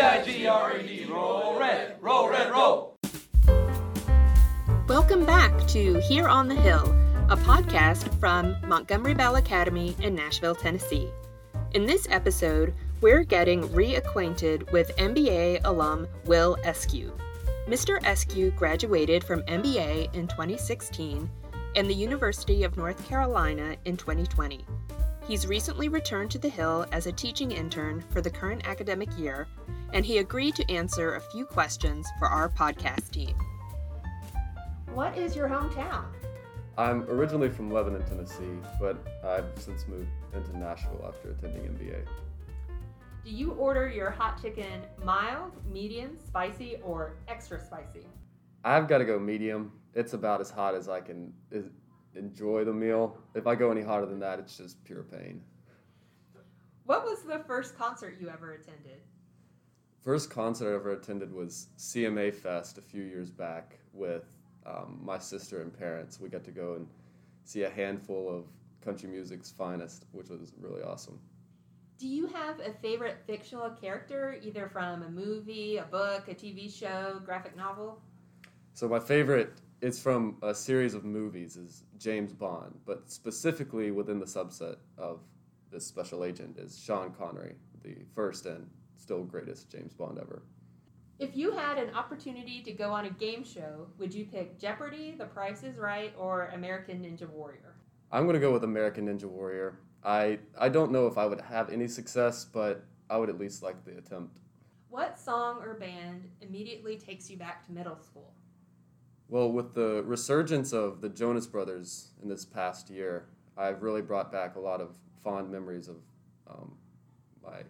R-E-I-G-R-E-D, roll red, roll red, roll. Welcome back to Here on the Hill, a podcast from Montgomery Bell Academy in Nashville, Tennessee. In this episode, we're getting reacquainted with MBA alum Will Eskew. Mr. Eskew graduated from MBA in 2016 and the University of North Carolina in 2020. He's recently returned to the Hill as a teaching intern for the current academic year, and he agreed to answer a few questions for our podcast team. What is your hometown? I'm originally from Lebanon, Tennessee, but I've since moved into Nashville after attending MBA. Do you order your hot chicken mild, medium, spicy, or extra spicy? I've got to go medium. It's about as hot as I can enjoy the meal. If I go any hotter than that, it's just pure pain. What was the first concert you ever attended? First concert I ever attended was CMA Fest a few years back with um, my sister and parents. We got to go and see a handful of country music's finest, which was really awesome. Do you have a favorite fictional character, either from a movie, a book, a TV show, graphic novel? So my favorite it's from a series of movies is James Bond, but specifically within the subset of this special agent is Sean Connery, the first and still greatest James Bond ever. If you had an opportunity to go on a game show, would you pick Jeopardy, The Price is Right, or American Ninja Warrior? I'm going to go with American Ninja Warrior. I I don't know if I would have any success, but I would at least like the attempt. What song or band immediately takes you back to middle school? Well, with the resurgence of the Jonas Brothers in this past year, I've really brought back a lot of fond memories of um, my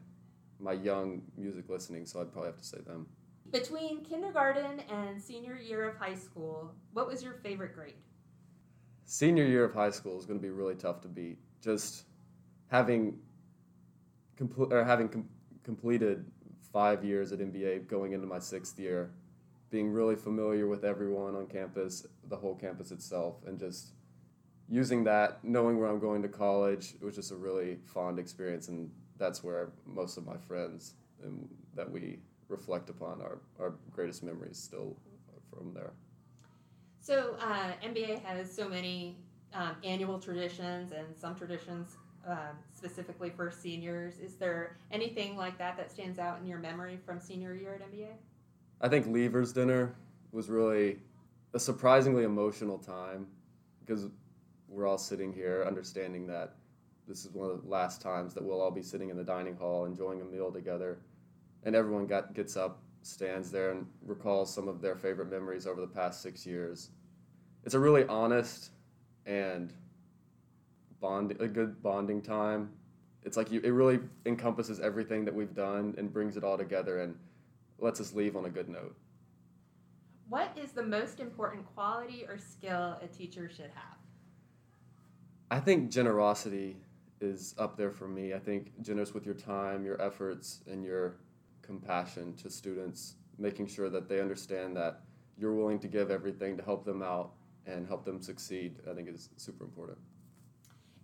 my young music listening. So I'd probably have to say them. Between kindergarten and senior year of high school, what was your favorite grade? Senior year of high school is going to be really tough to beat. Just having complete or having com- completed five years at MBA, going into my sixth year, being really familiar with everyone on campus, the whole campus itself, and just using that, knowing where I'm going to college, it was just a really fond experience, and that's where most of my friends and that we reflect upon our, our greatest memories still from there. So uh, MBA has so many um, annual traditions and some traditions um, specifically for seniors. Is there anything like that that stands out in your memory from senior year at MBA? I think Leavers dinner was really a surprisingly emotional time because we're all sitting here understanding that this is one of the last times that we'll all be sitting in the dining hall enjoying a meal together and everyone got, gets up stands there and recalls some of their favorite memories over the past six years it's a really honest and bond a good bonding time it's like you, it really encompasses everything that we've done and brings it all together and lets us leave on a good note. What is the most important quality or skill a teacher should have? I think generosity is up there for me. I think generous with your time, your efforts, and your compassion to students, making sure that they understand that you're willing to give everything to help them out and help them succeed, I think is super important.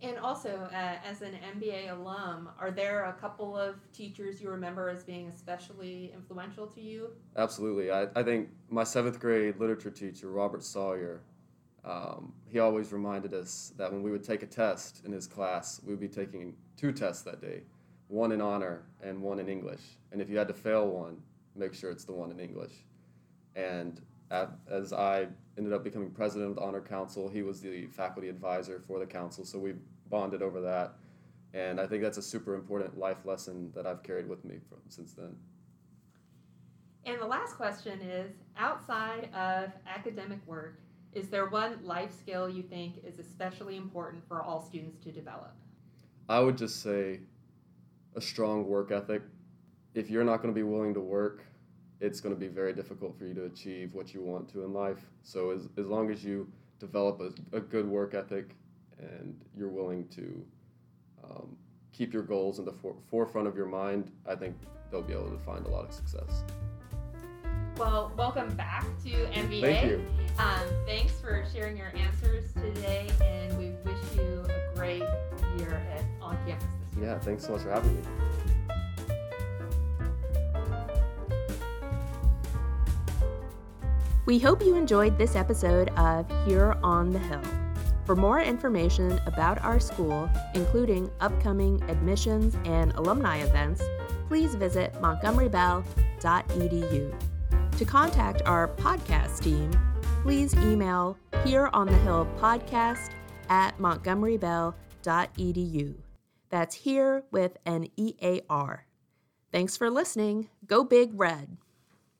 And also, uh, as an MBA alum, are there a couple of teachers you remember as being especially influential to you? Absolutely. I, I think my seventh grade literature teacher, Robert Sawyer, um, he always reminded us that when we would take a test in his class, we would be taking two tests that day one in honor and one in English. And if you had to fail one, make sure it's the one in English. And as I ended up becoming president of the Honor Council. He was the faculty advisor for the council, so we bonded over that. And I think that's a super important life lesson that I've carried with me from, since then. And the last question is outside of academic work, is there one life skill you think is especially important for all students to develop? I would just say a strong work ethic. If you're not going to be willing to work, it's going to be very difficult for you to achieve what you want to in life. So as, as long as you develop a, a good work ethic and you're willing to um, keep your goals in the for, forefront of your mind, I think they'll be able to find a lot of success. Well, welcome back to MBA. Thank you. Um, thanks for sharing your answers today, and we wish you a great year at on campus this year. Yeah, thanks so much for having me. We hope you enjoyed this episode of Here on the Hill. For more information about our school, including upcoming admissions and alumni events, please visit montgomerybell.edu. To contact our podcast team, please email here on the hill podcast at montgomerybell.edu. That's here with an E A R. Thanks for listening. Go Big Red.